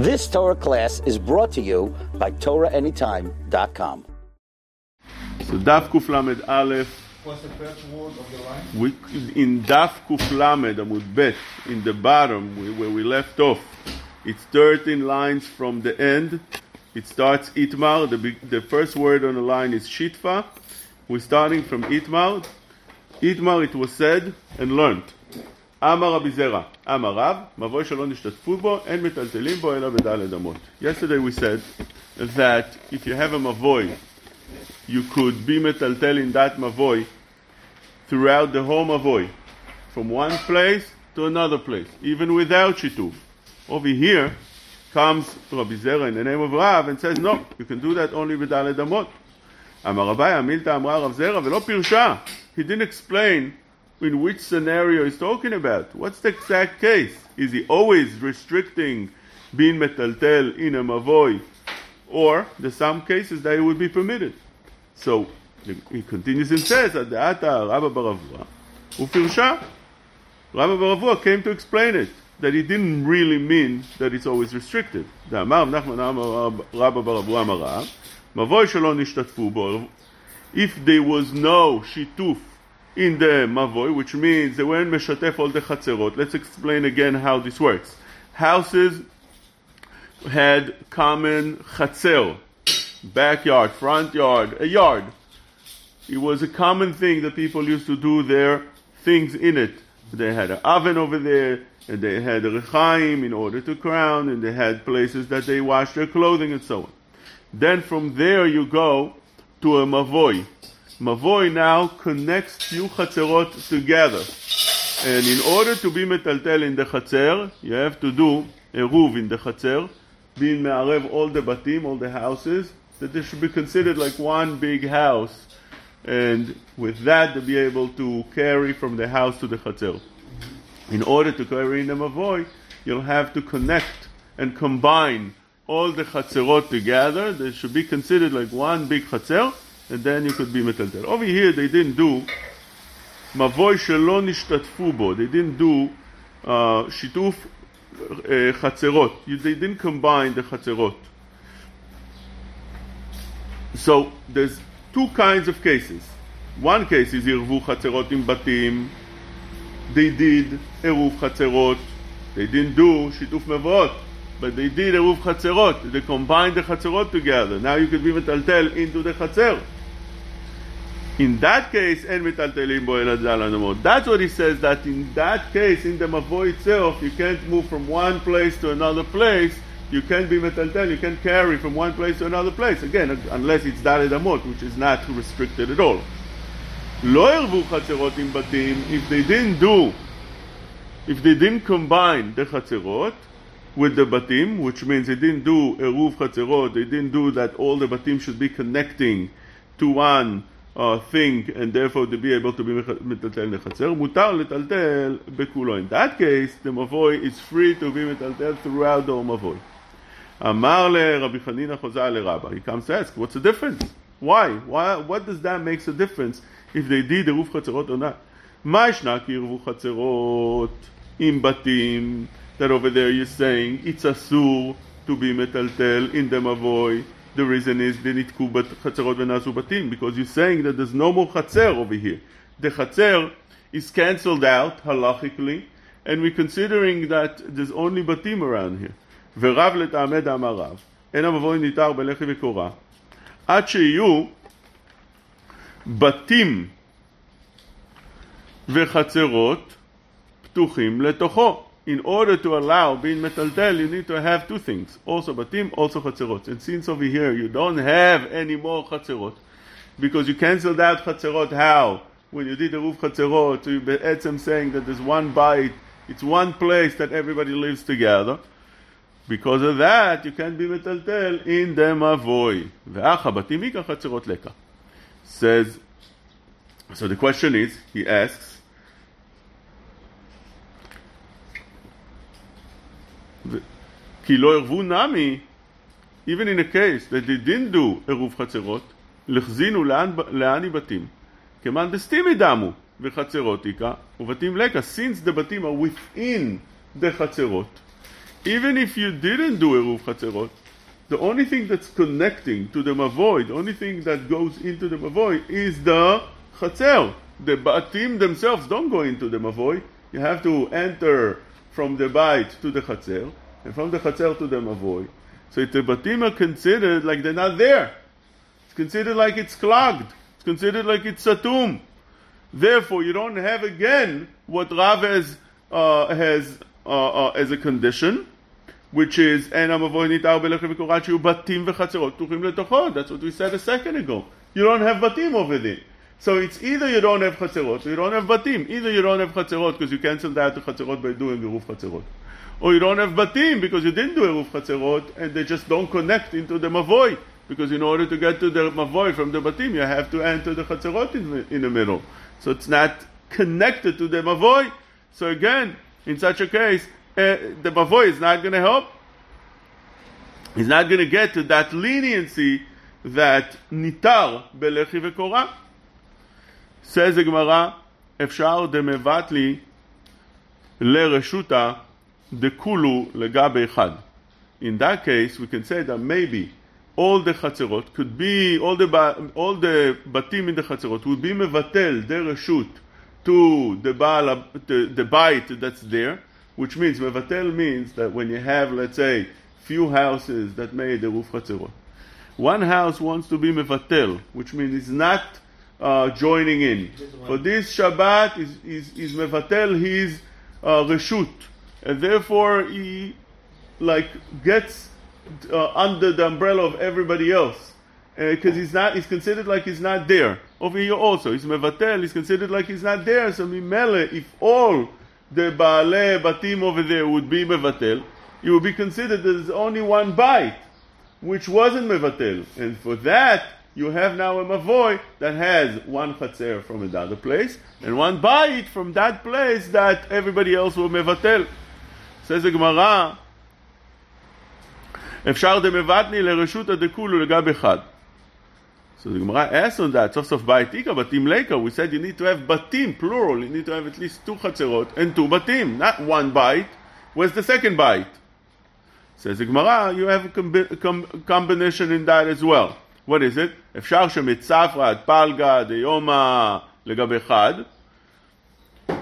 This Torah class is brought to you by TorahAnytime.com. So Daf Kuf Lamed Aleph. What's the first word of the line? We, in Daf Kuf Lamed Amud Bet, in the bottom we, where we left off, it's 13 lines from the end. It starts Itmar. The, the first word on the line is Shitfa. We're starting from Itmar. Itmar, it was said and learned. אמר רבי זרע, אמר רב, מבוי שלא נשתתפו בו, אין מטלטלים בו אלא בדלת אמות. Yesterday we said that if you have a mavoi, you could be metaltel in that mavoi throughout the whole mavoi, from one place to another place, even without shituv. Over here comes Rabbi Zera in the name of Rav and says, no, you can do that only בדלת אמות. אמר רבי, המילתא אמרה רב זרע ולא פירשה. He didn't explain in which scenario he's talking about. What's the exact case? Is he always restricting bin metaltel in a mavoi? Or the some cases that it would be permitted. So he continues and says, Adata Rabba bar Avuha Ufirsha. Rabba bar Avuha came to explain it, that he didn't really mean that it's always restricted. If there was no shituf in the mavoi, which means they weren't meshatef all the chatzerot. Let's explain again how this works. Houses had common chatzer, backyard, front yard, a yard. It was a common thing that people used to do their things in it. They had an oven over there, and they had a rechaim in order to crown, and they had places that they washed their clothing and so on. Then from there you go to a mavoi. Mavoi now connects few chatzerot together. And in order to be metaltel in the chatzer, you have to do a ruv in the chatzer, being me'arev all the batim, all the houses, that they should be considered like one big house. And with that, to be able to carry from the house to the chatzer. In order to carry in the mavoi, you'll have to connect and combine all the chatzerot together. They should be considered like one big chatzer, and then you could be metalder. Over here, they didn't do mavoi shelo nishtatfu. They didn't do uh, shituf uh, chatzerot. They didn't combine the chaserot. So there's two kinds of cases. One case is irvu chaserot im batim. They did eruv chaserot. They didn't do shituf mavot. But they did eruv chatzerot. They combined the chatzerot together. Now you could be metaltel into the chatzerot. In that case, אין מטלטלים בו אלא דל אדמות. That's what he says, that in that case, in the מבוא itself, you can't move from one place to another place, you can't be מטלטל, you can't carry from one place to another place. Again, unless it's דל אדמות, which is not restricted at all. לא ערבו חצרות עם בתים, if they didn't do, if they didn't combine the חצרות with the batim, which means they didn't do עירוב חצרות, they didn't do that all the batim should be connecting to one uh, thing, and therefore to be able to be מטלטל לחצר, מותר לטלטל בכולו. In that case, the מבוי is free to be מטלטל throughout the whole מבוי. אמר לרבי חנינא חוזה לרבה, he comes to ask, what's the difference? Why? Why? What does that make a difference if they did עירוב חצרות or not? מה ישנה כי עירבו חצרות עם בתים, that over there you're saying it's אסור to be מטלטל in the מבוי, the reason is דניתקו בת- חצרות ונעשו בתים, because you're saying that there's no more חצר over here. The חצר is cancelled out halachically, and we're considering that there's only בתים around here. ורב לטעמי דאמר רב, אין המבוי ניתר בלחי וקורה, עד שיהיו בתים וחצרות פתוחים לתוכו. In order to allow being metaltel, you need to have two things. Also batim, also chatzerot. And since over here you don't have any more chatzerot, because you canceled out chatzerot, how? When you did the roof chatzerot, you be'etzem saying that there's one bite, it's one place that everybody lives together. Because of that, you can't be metaltel in the mavoi. Ve'acha batim ika leka. Says, so the question is, he asks, כי לא ערבו נמי, even in a case that they didn't do עירוב חצרות, לחזינו לאן, לאן היא בתים. כמאן דסתימי דמו וחצרות איכה, ובתים לקה, since the בתים are within the חצרות, even if you didn't do Eruv Chatzerot, the only thing that's connecting to the Mavoy, the only thing that goes into the Mavoy is the Chatzer. The Batim themselves don't go into the Mavoy. You have to enter from the bite to the Chatzel, and from the Chatzel to the Mavoy. So the Batim are considered like they're not there. It's considered like it's clogged. It's considered like it's Satum. Therefore, you don't have again what Rav has, uh, has uh, uh, as a condition, which is, and Batim That's what we said a second ago. You don't have Batim over there. So it's either you don't have chatzerot or you don't have batim. Either you don't have chatzerot because you canceled out the chatzerot by doing eruv chatzerot. Or you don't have batim because you didn't do eruv chatzerot and they just don't connect into the mavoi Because in order to get to the mavoi from the batim, you have to enter the chatzerot in in the middle. So it's not connected to the mavoi. So again, in such a case, uh, the mavoi is not going to help. He's not going to get to that leniency that nitar belechi vekora. Says the Gemara, אפשר דמבט לי לרשותה דכולו לגבי אחד. In that case, we can say that maybe all the chatzerot could be, all the, ba- all the batim in the chatzerot would be mevatel, their reshut, to the, baal, the, the bait that's there, which means mevatel means that when you have, let's say, few houses that made the roof chatzerot, one house wants to be mevatel, which means it's not uh, joining in. For this Shabbat is is, is mevatel his uh, reshut, and therefore he like gets uh, under the umbrella of everybody else because he's not he's considered like he's not there. Over here also, he's mevatel. He's considered like he's not there. So mimele, if all the baale batim over there would be mevatel, it would be considered that there's only one bite, which wasn't mevatel, and for that you have now a mavoy that has one chatzer from another place and one bite from that place that everybody else will mevatel. Says the Gemara, אפשר דמבטני לרשות הדקולו לגב אחד. So the Gemara asks on that, סוף סוף בית איכא, בתים ליקא, we said you need to have בתים, plural, you need to have at least two חצרות and two בתים, not one bite. Where's the second bite? Says the Gemara, you have a combi- com- combination in that as well. What is it? אפשר שמצפרא עד פלגה דיומא לגבי אחד,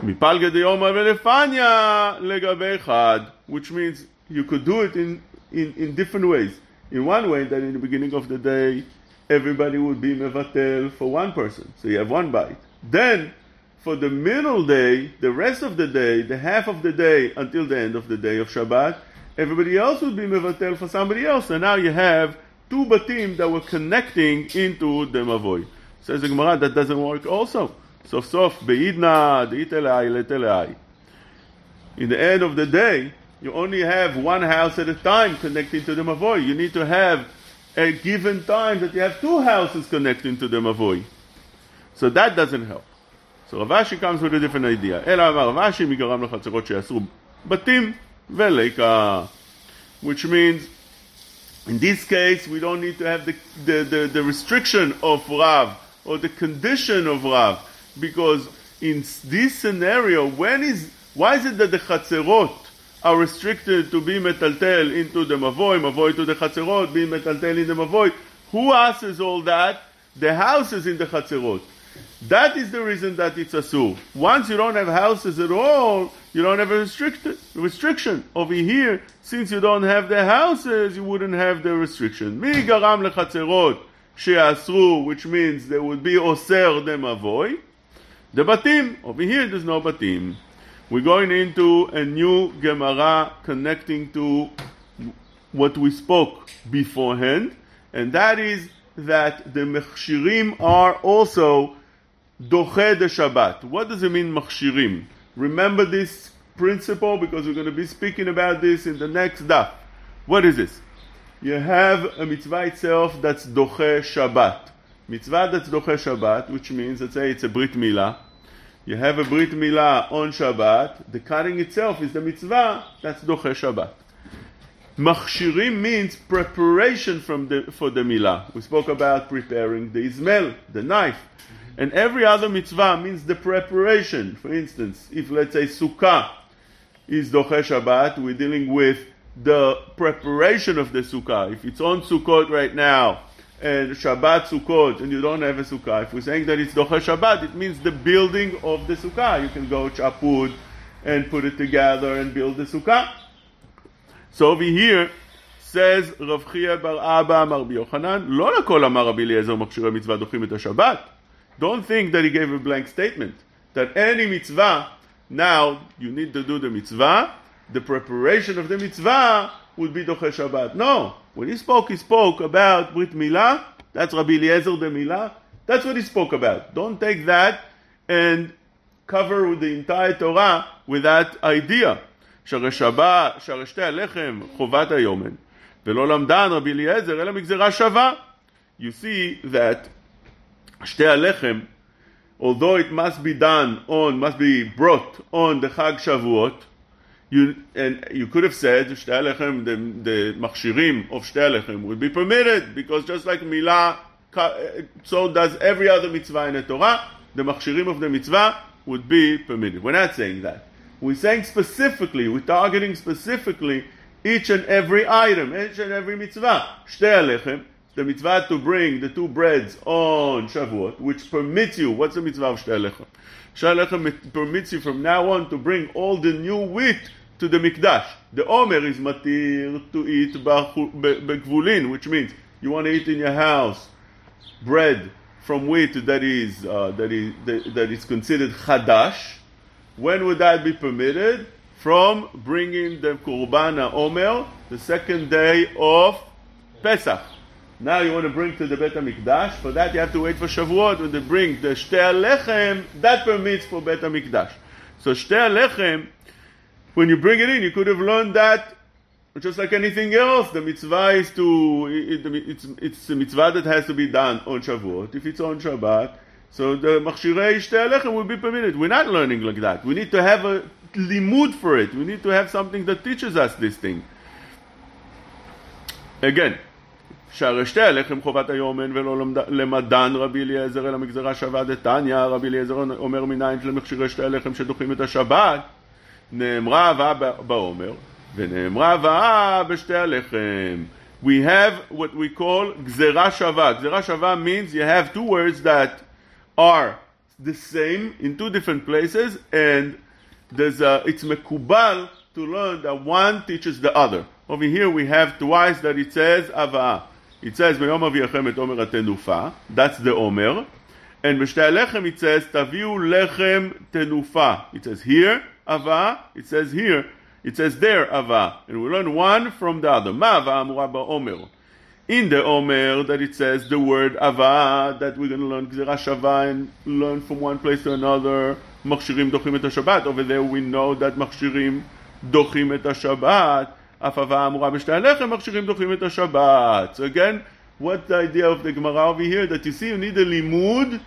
מפלגה דיומא ולפניה לגבי אחד, which means you could do it in, in, in different ways. In one way, that in the beginning of the day, everybody would be mevatel for one person, so you have one bite. Then, for the middle day, the rest of the day, the half of the day until the end of the day of Shabbat, everybody else would be mevatel for somebody else, and now you have two batim that were connecting into the mavoi. Says the Gemara, that doesn't work also. Sof sof, beidna, deitelai, letelai. In the end of the day, you only have one house at a time connecting to the mavoi. You need to have a given time that you have two houses connecting to the mavoi. So that doesn't help. So Rav Ashi comes with a different idea. אלא אמר רבשי מגרם לחצרות שיעשו batim וליקה. Which means in this case, we don't need to have the, the, the, the, restriction of Rav or the condition of Rav, because in this scenario, when is why is it that the chatzerot are restricted to be metaltel into the mavoy, mavoy to the chatzerot, being metaltel in the mavoy? Who asks all that? The houses in the chatzerot. That is the reason that it's asur. Once you don't have houses at all, you don't have a restricted restriction. Over here, since you don't have the houses, you wouldn't have the restriction. Mi garam she'asru, which means there would be oser dem avoy. The batim. Over here, there's no batim. We're going into a new Gemara connecting to what we spoke beforehand, and that is that the mechshirim are also doche de Shabbat. What does it mean machshirim? Remember this principle because we're going to be speaking about this in the next daf. What is this? You have a mitzvah itself that's doche Shabbat. Mitzvah that's doche Shabbat, which means, let's say it's a brit milah. You have a brit milah on Shabbat. The cutting itself is the mitzvah that's doche Shabbat. Machshirim means preparation from the, for the milah. We spoke about preparing the izmel, the knife. And every other mitzvah means the preparation. For instance, if let's say sukkah is doche Shabbat, we're dealing with the preparation of the sukkah. If it's on Sukkot right now, and Shabbat Sukkot, and you don't have a sukkah, if we're saying that it's Docha Shabbat, it means the building of the sukkah. You can go chop wood and put it together and build the sukkah. So over here, says רב חייא בר אבא אמר רבי יוחנן, לא לכל אמר רבי אליעזר מכשירי מצווה דוחים את השבת. Don't think that he gave a blank statement. That any mitzvah, now you need to do the mitzvah, the preparation of the mitzvah would be doche Shabbat. No. When he spoke, he spoke about Brit Milah. That's Rabbi Eliezer de Milah. That's what he spoke about. Don't take that and cover the entire Torah with that idea. שהרי שבת, שהרי שתי הלחם חובת היומן, ולא למדן רבי אליעזר אלא מגזרה שווה. You see that Shte Alechem, although it must be done on, must be brought on the Chag Shavuot, you, and you could have said Shte Alechem, the, the Machshirim of Shte Alechem would be permitted, because just like Milah, so does every other mitzvah in the Torah, the Machshirim of the mitzvah would be permitted. We're not saying that. We're saying specifically, we're targeting specifically each and every item, each and every mitzvah. Shte Alechem, the mitzvah to bring the two breads on Shavuot, which permits you, what's the mitzvah of? Shtei alechem permits you from now on to bring all the new wheat to the mikdash. The omer is matir to eat begvulin, which means you want to eat in your house bread from wheat that is, uh, that is, that, that is considered chadash, when would that be permitted? From bringing the Kurbana Omer, the second day of Pesach. Now you want to bring to the Bet HaMikdash. For that you have to wait for Shavuot. When they bring the Shtei Lechem, that permits for Bet HaMikdash. So Shtei Lechem, when you bring it in, you could have learned that just like anything else. The mitzvah is to, it, it's, it's a mitzvah that has to be done on Shavuot. If it's on Shabbat, so the machshirei shtei alechem will be permitted. We're not learning like that. We need to have a limud for it. We need to have something that teaches us this thing. Again, שהרי שתי הלחם חובת היומן ולא למדן רבי אליעזר אלא מגזרה שווה דתניא רבי אליעזר אומר מניין שלמכשירי שתי הלחם שדוחים את השבת נאמרה הבאה בעומר ונאמרה הבאה בשתי הלחם we have what we call גזרה שווה גזרה שווה means you have two words that are the same in two different places, and there's a, it's mekubal to learn that one teaches the other. Over here we have twice that it says avah. It says, Vayom aviyachem et omer tenufa. That's the omer. And Mishnah Lechem, it says, Taviu Lechem Tenufa. It says here, Ava. It says here. It says there, Ava. And we learn one from the other. Ma Ava Amura Omer. In the Omer, that it says the word Ava, that we're going to learn Gzera Shava and learn from one place to another. Makshirim Dochim Et Hashabbat. Over there, we know that Makshirim Dochim Et Hashabbat. So again, what the idea of the Gemara over here? That you see, you need a limud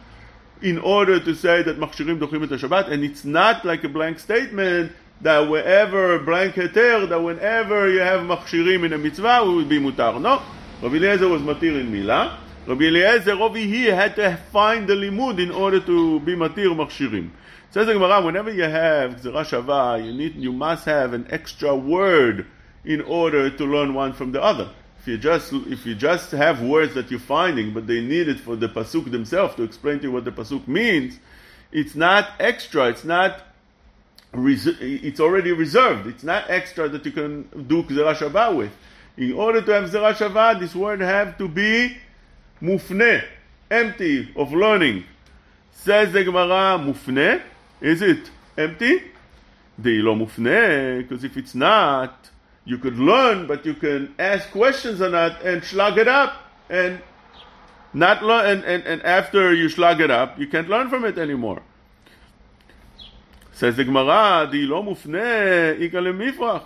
in order to say that Machshirim Dochim Et HaShabbat, and it's not like a blank statement that wherever blank heter, that whenever you have Machshirim in a mitzvah, it would be mutar. No, Rabbi Eliezer was matir in milah. Rabbi Eliezer over here had to find the limud in order to be matir machshirim. Says the Gemara, whenever you have the shava, you need, you must have an extra word in order to learn one from the other. If you just if you just have words that you're finding, but they need it for the pasuk themselves to explain to you what the pasuk means, it's not extra. It's not. It's already reserved. It's not extra that you can do Gzera Shava with. In order to have Zera Shava, this word have to be mufne, empty of learning. Says the Gemara, mufne, is it empty? Deilo mufne, because if it's not, you could learn, but you can ask questions on that and schlag it up and not learn and, and, and after you schlag it up, you can't learn from it anymore. Says the Gemara, Deilo mufne, ika lemifrach.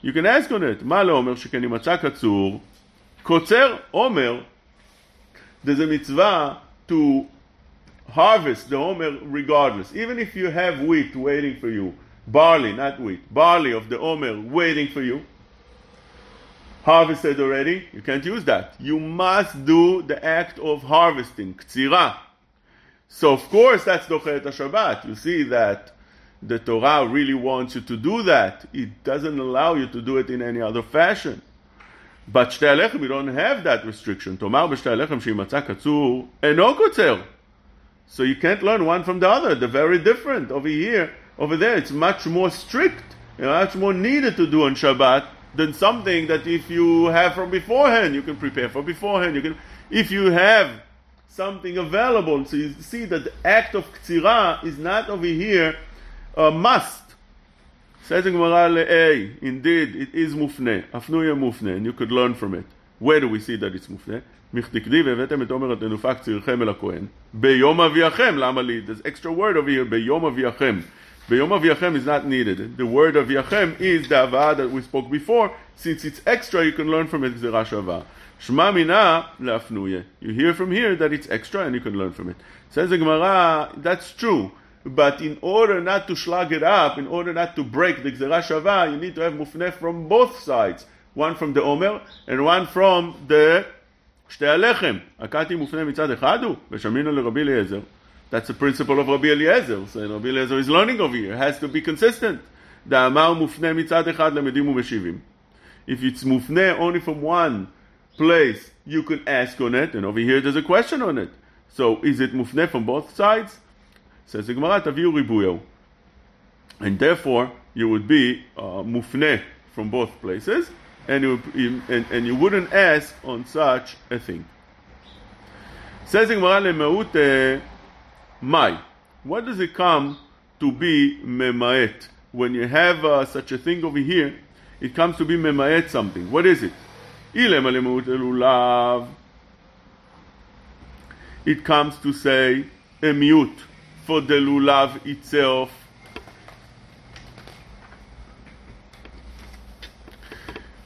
You can ask on it. מה לאומר שכן אם מצא קצור, קוצר אומר, there's a mitzvah to harvest the omer regardless. Even if you have wheat waiting for you, barley, not wheat, barley of the omer waiting for you, harvested already, you can't use that. You must do the act of harvesting, ktsira. So of course that's Dochet Shabbat. You see that the Torah really wants you to do that. It doesn't allow you to do it in any other fashion. But Shtei we don't have that restriction. Tomar b'Shtei Alechem she'imatzah katzur. So you can't learn one from the other. They're very different. Over here, over there, it's much more strict, you much more needed to do on Shabbat than something that if you have from beforehand, you can prepare for beforehand. You can, if you have something available, so you see that the act of ktsira is not over here a must. Says the Gemara A, indeed, it is mufne, afnuya mufne, and you could learn from it. Where do we see that it's mufne? מכתכתיב הבאתם את עומר התנופה קצירכם אל הכהן ביום אביאכם, למה לי? There's extra word over here, ביום אביאכם. ביום אביאכם is not needed. The word אביאכם is the הבאה that we spoke before. Since it's extra, you can learn from it גזירה שווה. שמע מינה להפנויה. You hear from here that it's extra and you can learn from it. Says the Gemara, that's true. But in order not to schlag it up, in order not to break the Gzera Shava, you need to have mufneh from both sides. One from the Omer and one from the שתי הלחם. הקאתי מופנה מצד אחד הוא, ושמינו לרבי אליעזר. that's the principle of Rabbi Eliezer. So Rabbi Eliezer is learning over here. It has to be consistent. If it's mufne only from one place, you can ask on it, and over here there's a question on it. So is it mufne from both sides? Says the Gemara, and therefore you would be mufne uh, from both places, and you, and, and you wouldn't ask on such a thing. Says the Gemara, mai. What does it come to be memaet? When you have uh, such a thing over here, it comes to be memaet something. What is it? It comes to say a mute for the lulav itself.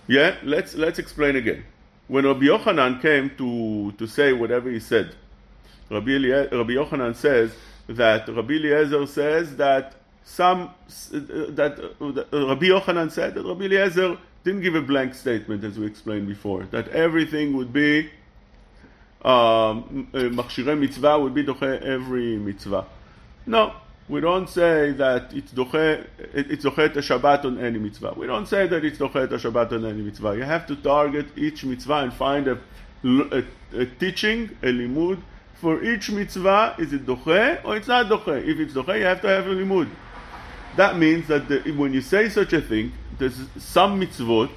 Yeah, let's let's explain again. When Rabbi Yochanan came to, to say whatever he said, Rabbi, Rabbi Yochanan says that Rabbi Eliezer says that some that Rabbi Yochanan said that Rabbi Eliezer didn't give a blank statement as we explained before that everything would be um, uh, mitzvah would be doche every mitzvah. No, we don't say that it's doche it's doche a Shabbat on any mitzvah. We don't say that it's doche a Shabbat on any mitzvah. You have to target each mitzvah and find a, a, a teaching, a limud for each mitzvah. Is it doche or it's not doche? If it's doche, you have to have a limud. That means that the, when you say such a thing, there's some mitzvot,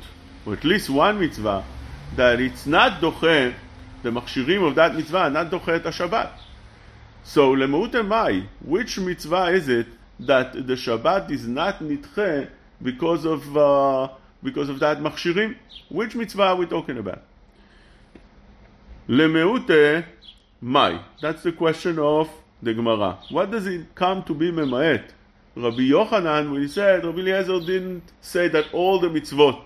or at least one mitzvah, that it's not doche, the machshirim of that mitzvah, not doche et Shabbat. So, lemeut mai, which mitzvah is it that the Shabbat is not nitche because of uh, because of that machshirim? Which mitzvah are we talking about? Lemeute mai. That's the question of the Gemara. What does it come to be memaet? Rabbi Yochanan, when he said, Rabbi Eliezer didn't say that all the mitzvot,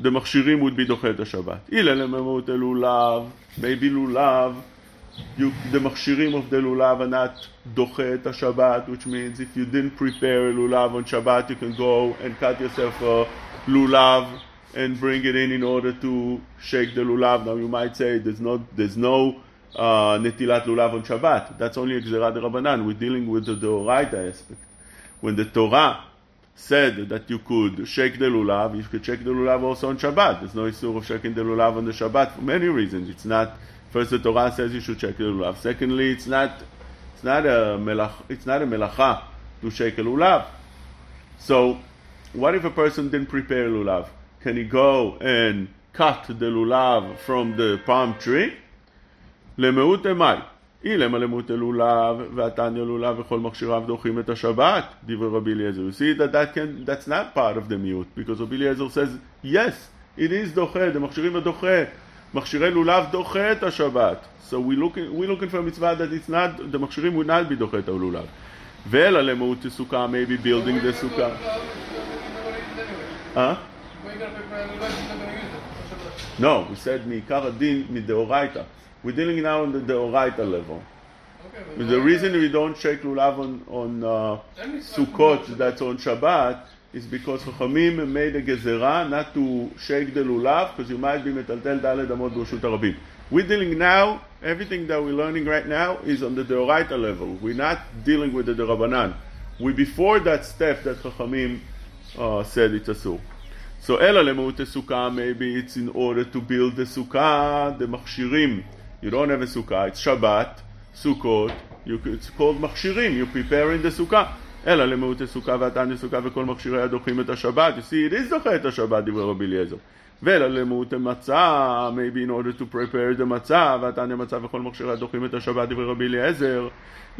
the machshirim would be dochet Shabbat. Ila lememut lulav, maybe lulav, you, the machshirim of the lulav are not dochet Shabbat, which means if you didn't prepare a lulav on Shabbat, you can go and cut yourself a lulav and bring it in in order to shake the lulav. Now you might say there's no, there's no netilat lulav on Shabbat. That's only a gzerat Rabbanan. We're dealing with the Doraita aspect. When the Torah said that you could shake the lulav, you could shake the lulav also on Shabbat. There's no issue of shaking the lulav on the Shabbat for many reasons. It's not first the Torah says you should shake the lulav. Secondly, it's not it's not a melach, it's not a melacha to shake a lulav. So, what if a person didn't prepare lulav? Can he go and cut the lulav from the palm tree? למהות מאי. אילמה למות לולב, ועתניה לולב וכל מכשיריו דוחים את השבת, דברי רבי אליעזר. You see that, that can, that's not part of the mute, because רבי אליעזר says, yes, it is דוחה, the מכשירים הדוחה. מכשירי לולב דוחה את השבת. So we looking, we looking for a mitzvah that it's not, the מכשירים would not be דוחה את הלולב. ואלא למהות הסוכה, maybe building the סוכה. אה? No, we said מעיקר הדין מדאורייתא. We're dealing now on the deoraita level. The reason we don't shake lulav on, on uh, Sukkot that's on Shabbat is because Chachamim made a gezerah not to shake the lulav because you might be metaltel daled amot b'rshut harabim. We're dealing now, everything that we're learning right now is on the deoraita level. We're not dealing with the derabanan. we before that step that Chachamim uh, said it's asur. So ela lemut sukkah, maybe it's in order to build the sukkah, the machshirim. You don't have a sukkah, it's Shabbat, Sukkot, you, it's called מכשירים, you prepare in the sukkah. אלא למהות הסוכה והתניא סוכה וכל מכשיריה דוחים את השבת. You see, it is דוחה את השבת, דברי רבי אליעזר. ואלא למהות המצה, maybe in order to prepare the מצה, והתניא מצה וכל מכשיריה דוחים את השבת, דברי רבי אליעזר.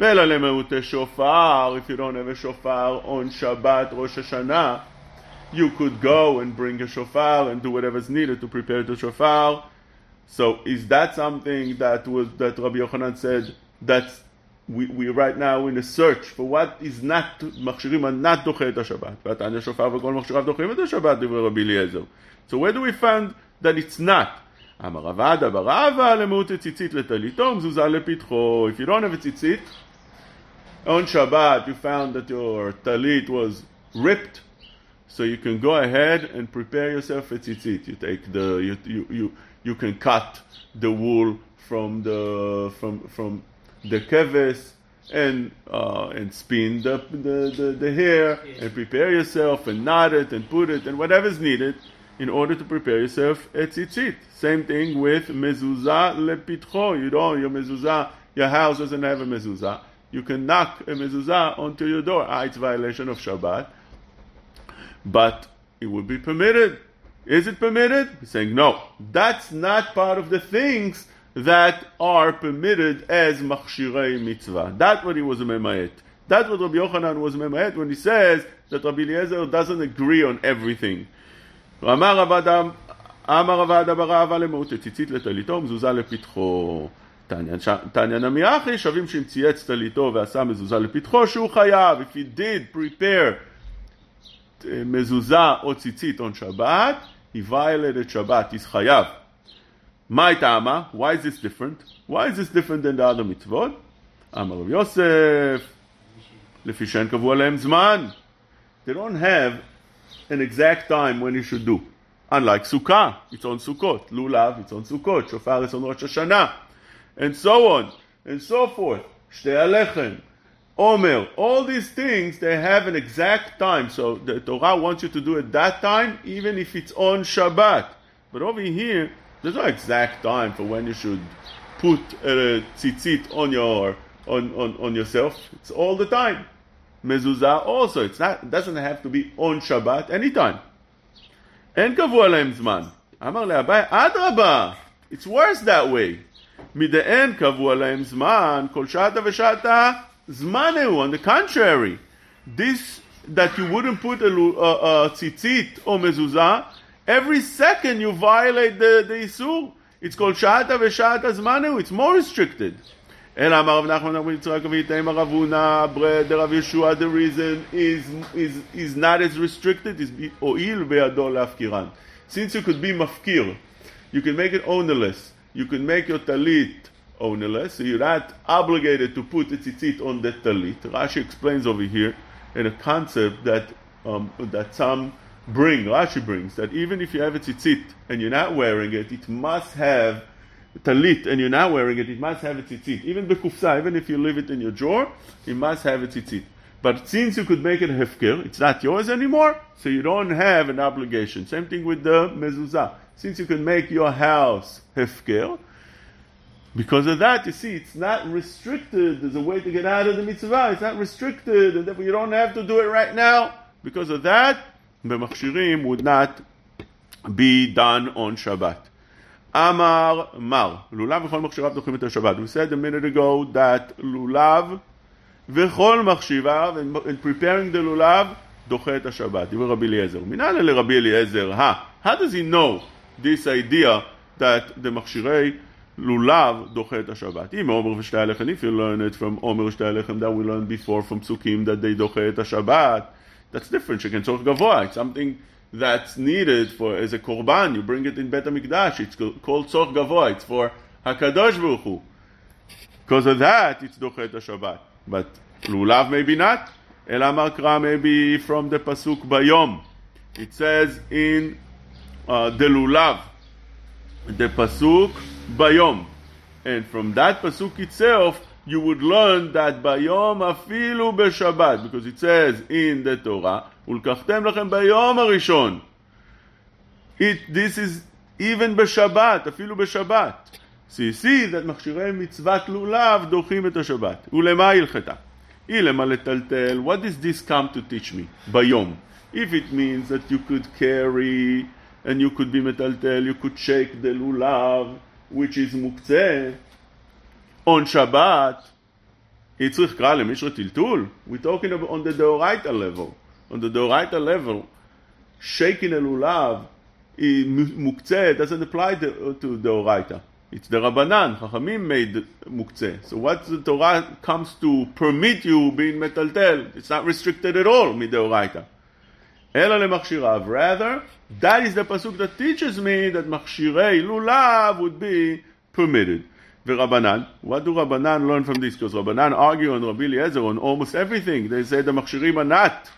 ואלא למהות השופר, if you don't have a shofar on שבת, ראש השנה, you could go and bring a shofar and do whatever's needed to prepare the shofar. So is that something that was that Rabbi Yochanan said that we, we right now in a search for what is not מכשירים not דוחה את השבת. והתניא שופר וכל מכשיריו דוחים את השבת דברי רבי אליעזר. So where do we find that it's not? אמר רב עדה ברבה למהות הציצית לטליתו מזוזה לפתחו. If you don't have a tzitzit, on Shabbat you found that your talit was ripped, so you can go ahead and prepare yourself a tzitzit. You take the you you you, you can cut the wool from the from from the keves and uh, and spin the, the, the, the hair and prepare yourself and knot it and put it and whatever is needed in order to prepare yourself a tzitzit. Same thing with mezuzah lepitcho. You don't your mezuzah, your house doesn't have a mezuzah. You can knock a mezuzah onto your door. Ah, it's violation of Shabbat, but it would be permitted. Is it permitted? He's saying no. That's not part of the things that are permitted as machshirei mitzvah. That's what he was a memayet. That's what Rabbi Yochanan was memayet when he says that Rabbi Eliezer doesn't agree on everything. אמר רב אדם, אמר רב אדם ברעבה למהות ציצית לטליתו מזוזה לפתחו. תניא נמי אחי שווים שאם צייץ טליתו ועשה מזוזה לפתחו שהוא חייב. If he did prepare מזוזה או ציצית on Shabbat, he violated Shabbat, he's חייב. מה טעמה? Why is this different? Why is this different than the other mitzvot? אמר רב יוסף, לפי שאין קבוע להם זמן. They don't have an exact time when you should do. Unlike Sukkah, it's on Sukkot. Lulav, it's on Sukkot. Shofar, it's on Rosh Hashanah. And so on, and so forth. Shtei Alechem, Omer, all these things, they have an exact time. So the Torah wants you to do it that time, even if it's on Shabbat. But over here, there's no exact time for when you should put a tzitzit on your on, on, on yourself. It's all the time. Mezuzah also. It's not it doesn't have to be on Shabbat anytime. אין קבוע להם זמן. אמר לאביי, אדרבה, it's worse that way. מדאין קבוע להם זמן, כל שעתה ושעתה Zmaneu, on the contrary, this that you wouldn't put a, a, a tzitzit or mezuzah, every second you violate the, the isur. It's called shata ve-shata zmanu. It's more restricted. And Amar Rav Nachman Rav Yitzchak V'yiteim Ravuna, the Rav Yeshua, the reason is, is, is not as restricted, is o'il. Since you could be mafkir, you can make it ownerless, you can make your talit ownerless, so you're not obligated to put a tzitzit on the talit. Rashi explains over here in a concept that, um, that some bring, Rashi brings, that even if you have a tzitzit and you're not wearing it, it must have talit and you're not wearing it, it must have a tzitzit. Even bekufsa, even if you leave it in your drawer, it must have a tzitzit. But since you could make it hefker, it's not yours anymore, so you don't have an obligation. Same thing with the mezuzah. Since you can make your house hefker, because of that, you see, it's not restricted. There's a way to get out of the mitzvah. It's not restricted, and therefore you don't have to do it right now. Because of that, the machshirim would not be done on Shabbat. Amar Mar, lulav v'chol machshirav dochim et Shabbat. We said a minute ago that lulav v'chol machshirav, and preparing the lulav, doche et Shabbat. Divrei Rabbi Eliezer. Minale le Rabbi Eliezer. Ha. How does he know this idea that the machshirei lulav doche et Shabbat? Im Omer v'shtei alechem, if you learn it from Omer v'shtei that we learned before from Sukkim that they doche et Shabbat, that's different. Sheken tzorch gavoa. It's something that's needed for as a korban. You bring it in Bet Hamikdash. It's called tzorch gavoa. It's for Hakadosh Baruch Hu. Because of that, it's dochet Shabbat. But lulav maybe not. Elamar Kra maybe from the pasuk bayom. It says in uh, the lulav, the pasuk bayom, and from that pasuk itself, you would learn that bayom afilu b'Shabbat, because it says in the Torah, ulkachtem lachem bayom harishon. It, this is even b'Shabbat, afilu b'Shabbat. So you see that מכשירי מצוות לולב דוחים את השבת. ולמה הלכתה? היא למה לטלטל. What does this come to teach me? ביום. If it means that you could carry and you could be מטלטל, you could shake the lulav, which is מוקצה, on Shabbat, היא צריך קרא למישהו טלטול? We're talking about on the דאורייתא level. On the דאורייתא level, shaking a lulav, היא מוקצה, doesn't apply to, to דאורייתא. It's the Rabbanan, Chachamim made muktzeh. So what the Torah comes to permit you being metaltel, it's not restricted at all, mideoraita. Ela lemachshirav. Rather, that is the pasuk that teaches me that machshirei lulav would be permitted. Rabbanan, what do Rabbanan learn from this? Because Rabbanan argue on Rabbi Eliezer on almost everything. They say the machshirim are not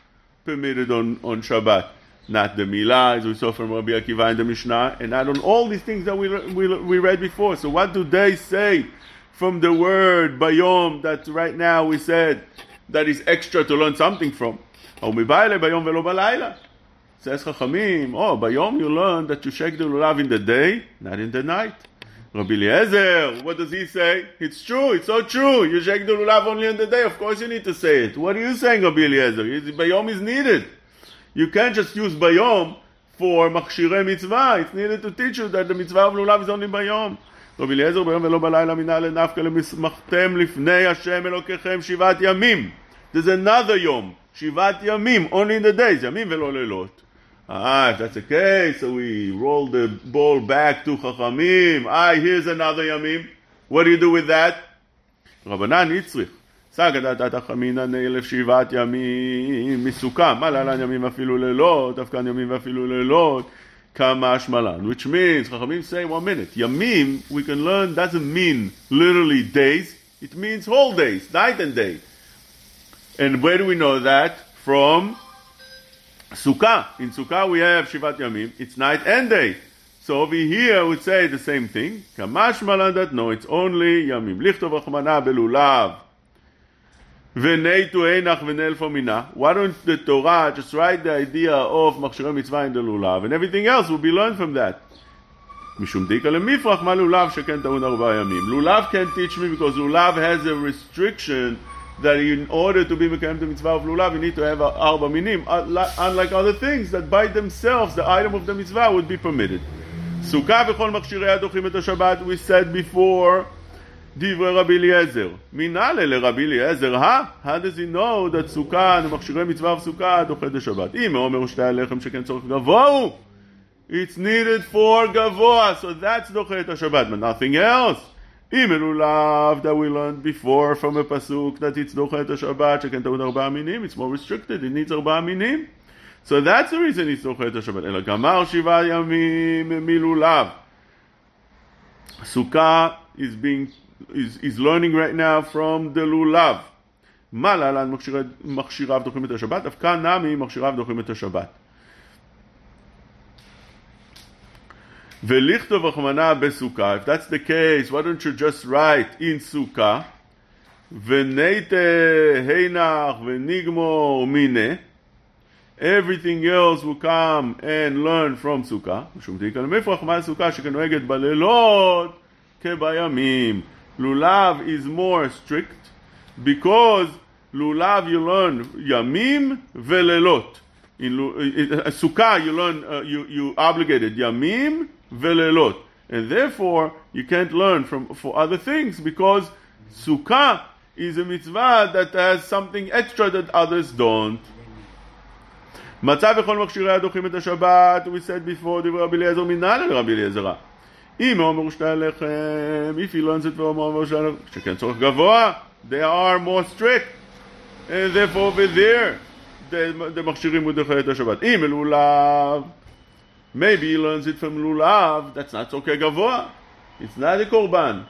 permitted on, on Shabbat not the milah, as we saw from Rabbi Akiva in the Mishnah, and not on all these things that we, we, we read before. So what do they say from the word bayom that right now we said that is extra to learn something from? Oh, bayom velo balayla. Says Chachamim, oh, bayom you learn that you shake the lulav in the day, not in the night. Rabbi Eliezer, what does he say? It's true, it's so true. You shake the lulav only in the day, of course you need to say it. What are you saying, Rabbi Eliezer? Bayom is needed. You can't just use bayom for machshire mitzvah. It's needed to teach you that the mitzvah of lulav is only bayom. רבי אליעזר ביום ולא בלילה מינה לנפקא למסמכתם לפני השם אלוקיכם שבעת ימים. There's another יום, שבעת ימים, only in the days, ימים ולא לילות. Ah, if that's the case, so we roll the ball back to חכמים. Ah, here's another ימים. What do you do with that? רבנן הצריך. סגדת דתך אמינן אלף שבעת ימים מסוכה, מה להלן ימים אפילו לילות, דווקא ימים ואפילו לילות, כמה השמלן, which means, חכמים say one minute, ימים, we can learn, doesn't mean literally days, it means whole days, night and day. And where do we know that? From Sukkah. In Sukkah we have Shivat Yamim, it's night and day. So over here we say the same thing. Kamash maladat, no, it's only Yamim. Lichtov achmana belulav. Why don't the Torah just write the idea of מכשירי מצווה in the lulav and everything else will be learned from that? משום דיקה למפרח מה לולב שכן טעון ארבעה ימים. לולב can teach me because lulav has a restriction that in order to be מקיים the mitzvah of lulav you need to have ארבע מינים unlike other things that by themselves the item of the mitzvah would be permitted. סוכה וכל מכשירי הדוחים את השבת we said before דברי רבי אליעזר. מנהלה לרבי אליעזר, הא? How does he know that סוכה, מכשירי מצווה וסוכה דוחה את השבת? אם הוא אומר שתי הלחם שכן צורך גבוה הוא. It's needed for גבוה, so that's דוחה את השבת, but nothing else. אם אלולב that we learned before from a פסוק that דוחה את השבת, שכן טעון ארבעה מינים, it's more restricted, it needs ארבעה מינים. So that's the reason it's דוחה את השבת. אלא גמר שבעה ימים מלולב. סוכה is being is, is learning right now from the lulav. מה להלן מכשיריו דוחים את השבת? אף כאן נמי מכשיריו דוחים את השבת. if that's the case, why don't you just write in סוכה, ונייתה הינך ונגמור מיני, everything else will come and learn from סוכה, משום תיקה למפרח מה סוכה שכנוהגת בלילות כבימים. Lulav is more strict because Lulav you learn Yamim velelot. In uh, Sukkah you learn uh, you you obligated Yamim velelot, and therefore you can't learn from for other things because Sukkah is a mitzvah that has something extra that others don't. מצא בכל מכשירי הדוחים את השבת, we said before, דברי רבי אליעזר מנהל לרבי אליעזרה. אם אומר שתי הלחם, if he learns it from אומר שתי הלחם, שכן צורך גבוה, they are more strict, and therefore over there, the מכשירים הוא דוחה את השבת. אם לולב, maybe he learns it from לולב, that's not צורכי גבוה, it's not a קורבן.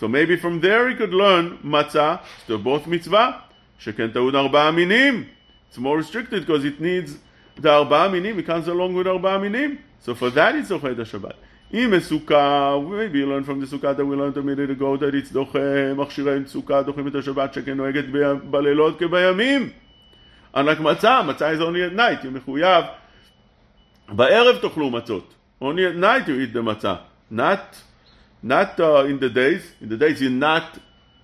So maybe from there he could learn מצה, still both מצווה, שכן טעון ארבעה מינים. It's more restricted because it needs the ארבעה מינים, it comes along with ארבעה מינים. So for that it's זוכה את השבת. אם מסוכה, maybe you learn from the סוכה that we learned a minute ago that it's דוחה, מכשירי סוכה דוחים את השבת שכן נוהגת ב- בלילות כבימים. unlike מצה, מצה is only at night, you מחויב, בערב תאכלו מצות. only at night you eat the מצה. not, not uh, in the days, in the days you're not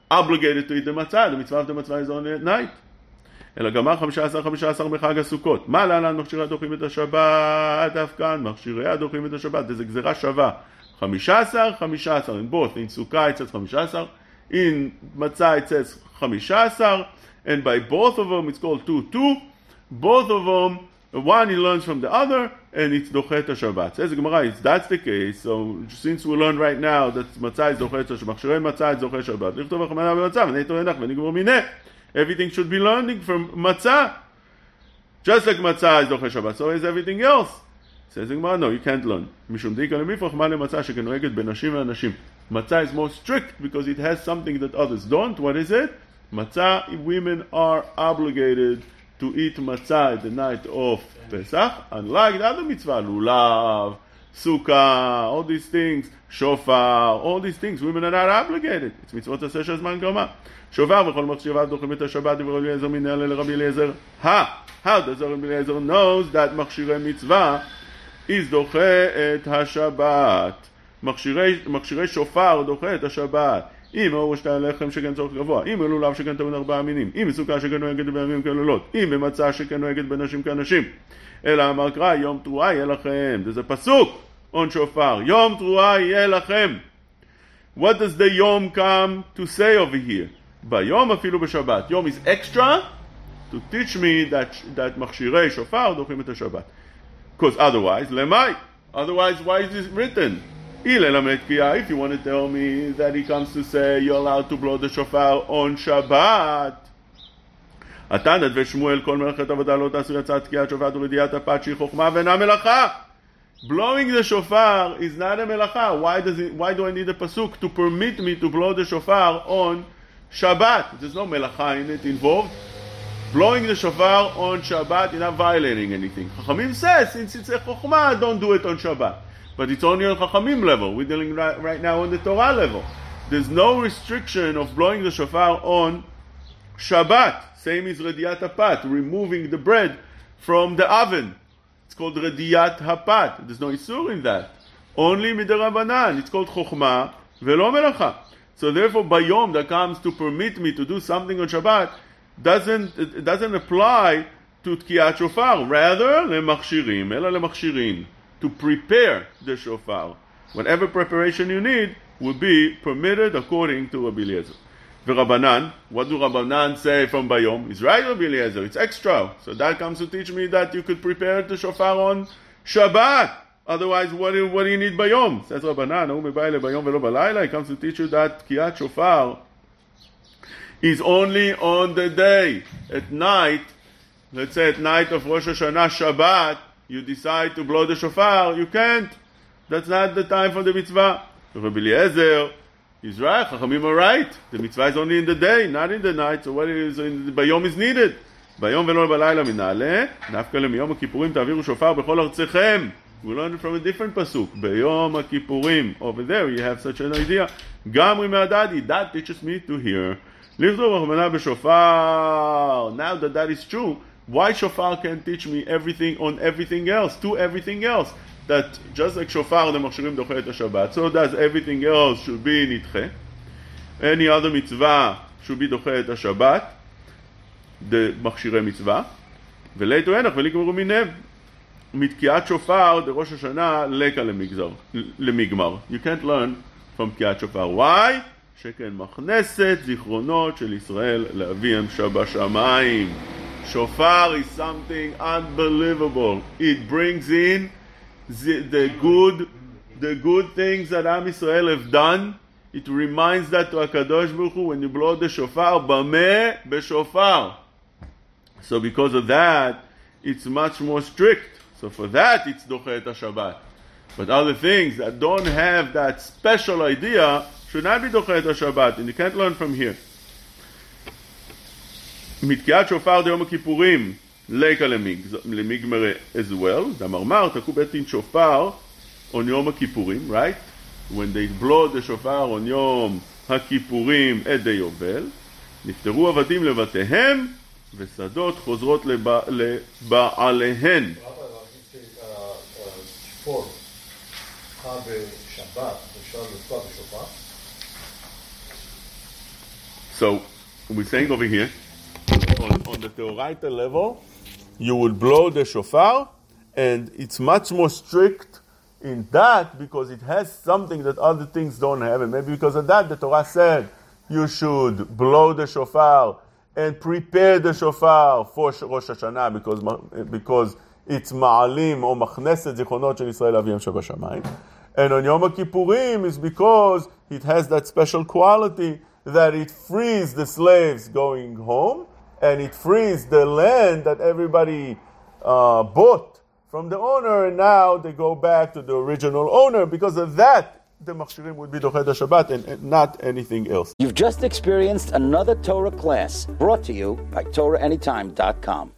obligated to eat the מצה, the מצווה of the מצווה is only at night. אלא גמר חמישה עשר חמישה עשר מחג הסוכות. מה להלן מכשירי הדוחים את השבת? אף כאן מכשירי הדוחים את השבת. איזו גזירה שווה. חמישה עשר, חמישה עשר. In both, in סוכה it says חמישה עשר, in מצה it says חמישה עשר, and by both of them it's called two two. both of them, one he learns from the other, and it's דוחה את השבת. says the Gemara, if that's the case, so since we learn right now that מצה is דוחה את השבת, מכשירי מצה is דוחה שבת, לכתוב החמנה במצה, ונטו אינך ונגמור מיניה. Everything should be learning from matzah. Just like matzah is doche Shabbat, so is everything else. Says the Gemara, no, you can't learn. משום דיקה למפרח, מה למצה שכנוהגת בנשים ואנשים. Matzah is more strict because it has something that others don't. What is it? Matzah, women are obligated to eat matzah at the night of Pesach, unlike the other mitzvah, lulav, sukkah, all these things, shofar, all these things, women are not obligated. It's mitzvot עשה של זמן גרמה. שופר וכל מחשבה דוחים את השבת דברי אליעזר מנהל לרבי אליעזר. Ha! How does Rabbi Eliezer knows that מכשירי מצווה is דוחה את השבת. מכשירי, מכשירי שופר דוחה את השבת. אם אור ושתי הלחם שכן צורך גבוה, אם אלולב שכן טעון ארבעה מינים, אם מסוכה שכן נוהגת בימים כלילות, אם במצה שכן נוהגת בנשים כאנשים. אלא אמר קרא, יום תרועה יהיה לכם. זה פסוק, און שופר, יום תרועה יהיה לכם. What does the יום come to say over here? ביום אפילו בשבת. יום is extra to teach me that, that מכשירי שופר דוחים את השבת. Because otherwise, למאי? Otherwise, why is this written? אי ללמד תקיעה, if you want to tell me that he comes to say you're allowed to blow the shofar on שבת. התנת ושמואל כל מלאכת עבודה לא תעשו יצאת תקיעת שופר ולדיעת הפת שהיא חוכמה ואינה מלאכה. Blowing the shofar is not a melacha. Why does it? Why do I need a pasuk to permit me to blow the shofar on Shabbat? There's no melacha in it involved. Blowing the shofar on Shabbat, you're not violating anything. Chachamim says, since it's a chokhmah, don't do it on Shabbat. But it's only on Chachamim level. We're dealing right, right now on the Torah level. There's no restriction of blowing the shofar on Shabbat. Same as Rediat Hapat, removing the bread from the oven. It's called Rediat Hapat. There's no Isur in that. Only Midarabanan. It's called Chokhmah Velo Melacha. So therefore, Bayom that comes to permit me to do something on Shabbat doesn't, it doesn't apply to Tkiat Shofar. Rather, למכשירים, אלא למכשירים. to prepare the shofar. Whatever preparation you need will be permitted according to Rabbi Eliezer. The Rabbanan, what do Rabbanan say from Bayom? It's right, Rabbi Eliezer, it's extra. So that comes to teach me that you could prepare the shofar on Shabbat. Otherwise, what do, what do you need Bayom? Says Rabbanan, oh, Bayom velo balayla. It comes to teach you that Kiyat Shofar is only on the day. At night, let's say at night of Rosh Hashanah, Shabbat, you decide to blow the shofar, you can't. That's not the time for the mitzvah. Rabbi Eliezer is right, Chachamim are right. The mitzvah is only in the day, not in the night. So what is in the ביום is needed. ביום ולא בלילה מנעלה, דווקא למיום הכיפורים תעבירו שופר בכל ארציכם. We learn it from a different pasuk. ביום הכיפורים. Over there you have such an idea. גמרי מהדדי, that teaches me to hear. לכתוב רחמנה בשופר. Now that that is true, why shofar can teach me everything on everything else, to everything else? That just like shofar, the מכשירים דוחה את השבת, so does everything else should be נדחה. Any other mitzvah should be דוחה את השבת, the מכשירי מצווה. ולאתו הנך ולגמרו מיניהם. מתקיעת שופר דראש השנה לקה למגזר, למגמר. You can't learn from תקיעת שופר. Why? שכן מכנסת זיכרונות של ישראל לאביהם שבשמיים. Shofar is something unbelievable. It brings in the, the good, the good things that Am Israel have done. It reminds that to Hakadosh Baruch Hu when you blow the shofar, bameh b'shofar. So because of that, it's much more strict. So for that, it's dochet Shabbat. But other things that don't have that special idea should not be dochet Shabbat, and you can't learn from here. מתקיעת שופר דיום הכיפורים, לקה למגמרה as well, דמרמר, תקעו בית דין שופר on Yom Kippurim, right? When they blow the shofar on Yom HaKippurim at the Yovel, נפטרו עבדים לבתיהם, ושדות חוזרות לבע... לבעליהן. So, we're saying over here, on, on the Deoraita level, you will blow the shofar, and it's much more strict in that because it has something that other things don't have, and maybe because of that, the Torah said you should blow the shofar and prepare the shofar for Rosh Hashanah because, because it's ma'alim or machneset zichronot shel Israel avim shebashamayim. And on Yom Kippurim is because it has that special quality that it frees the slaves going home and it frees the land that everybody uh, bought from the owner and now they go back to the original owner because of that the machshirim would be dochet Shabbat and, and not anything else. You've just experienced another Torah class brought to you by TorahAnytime.com.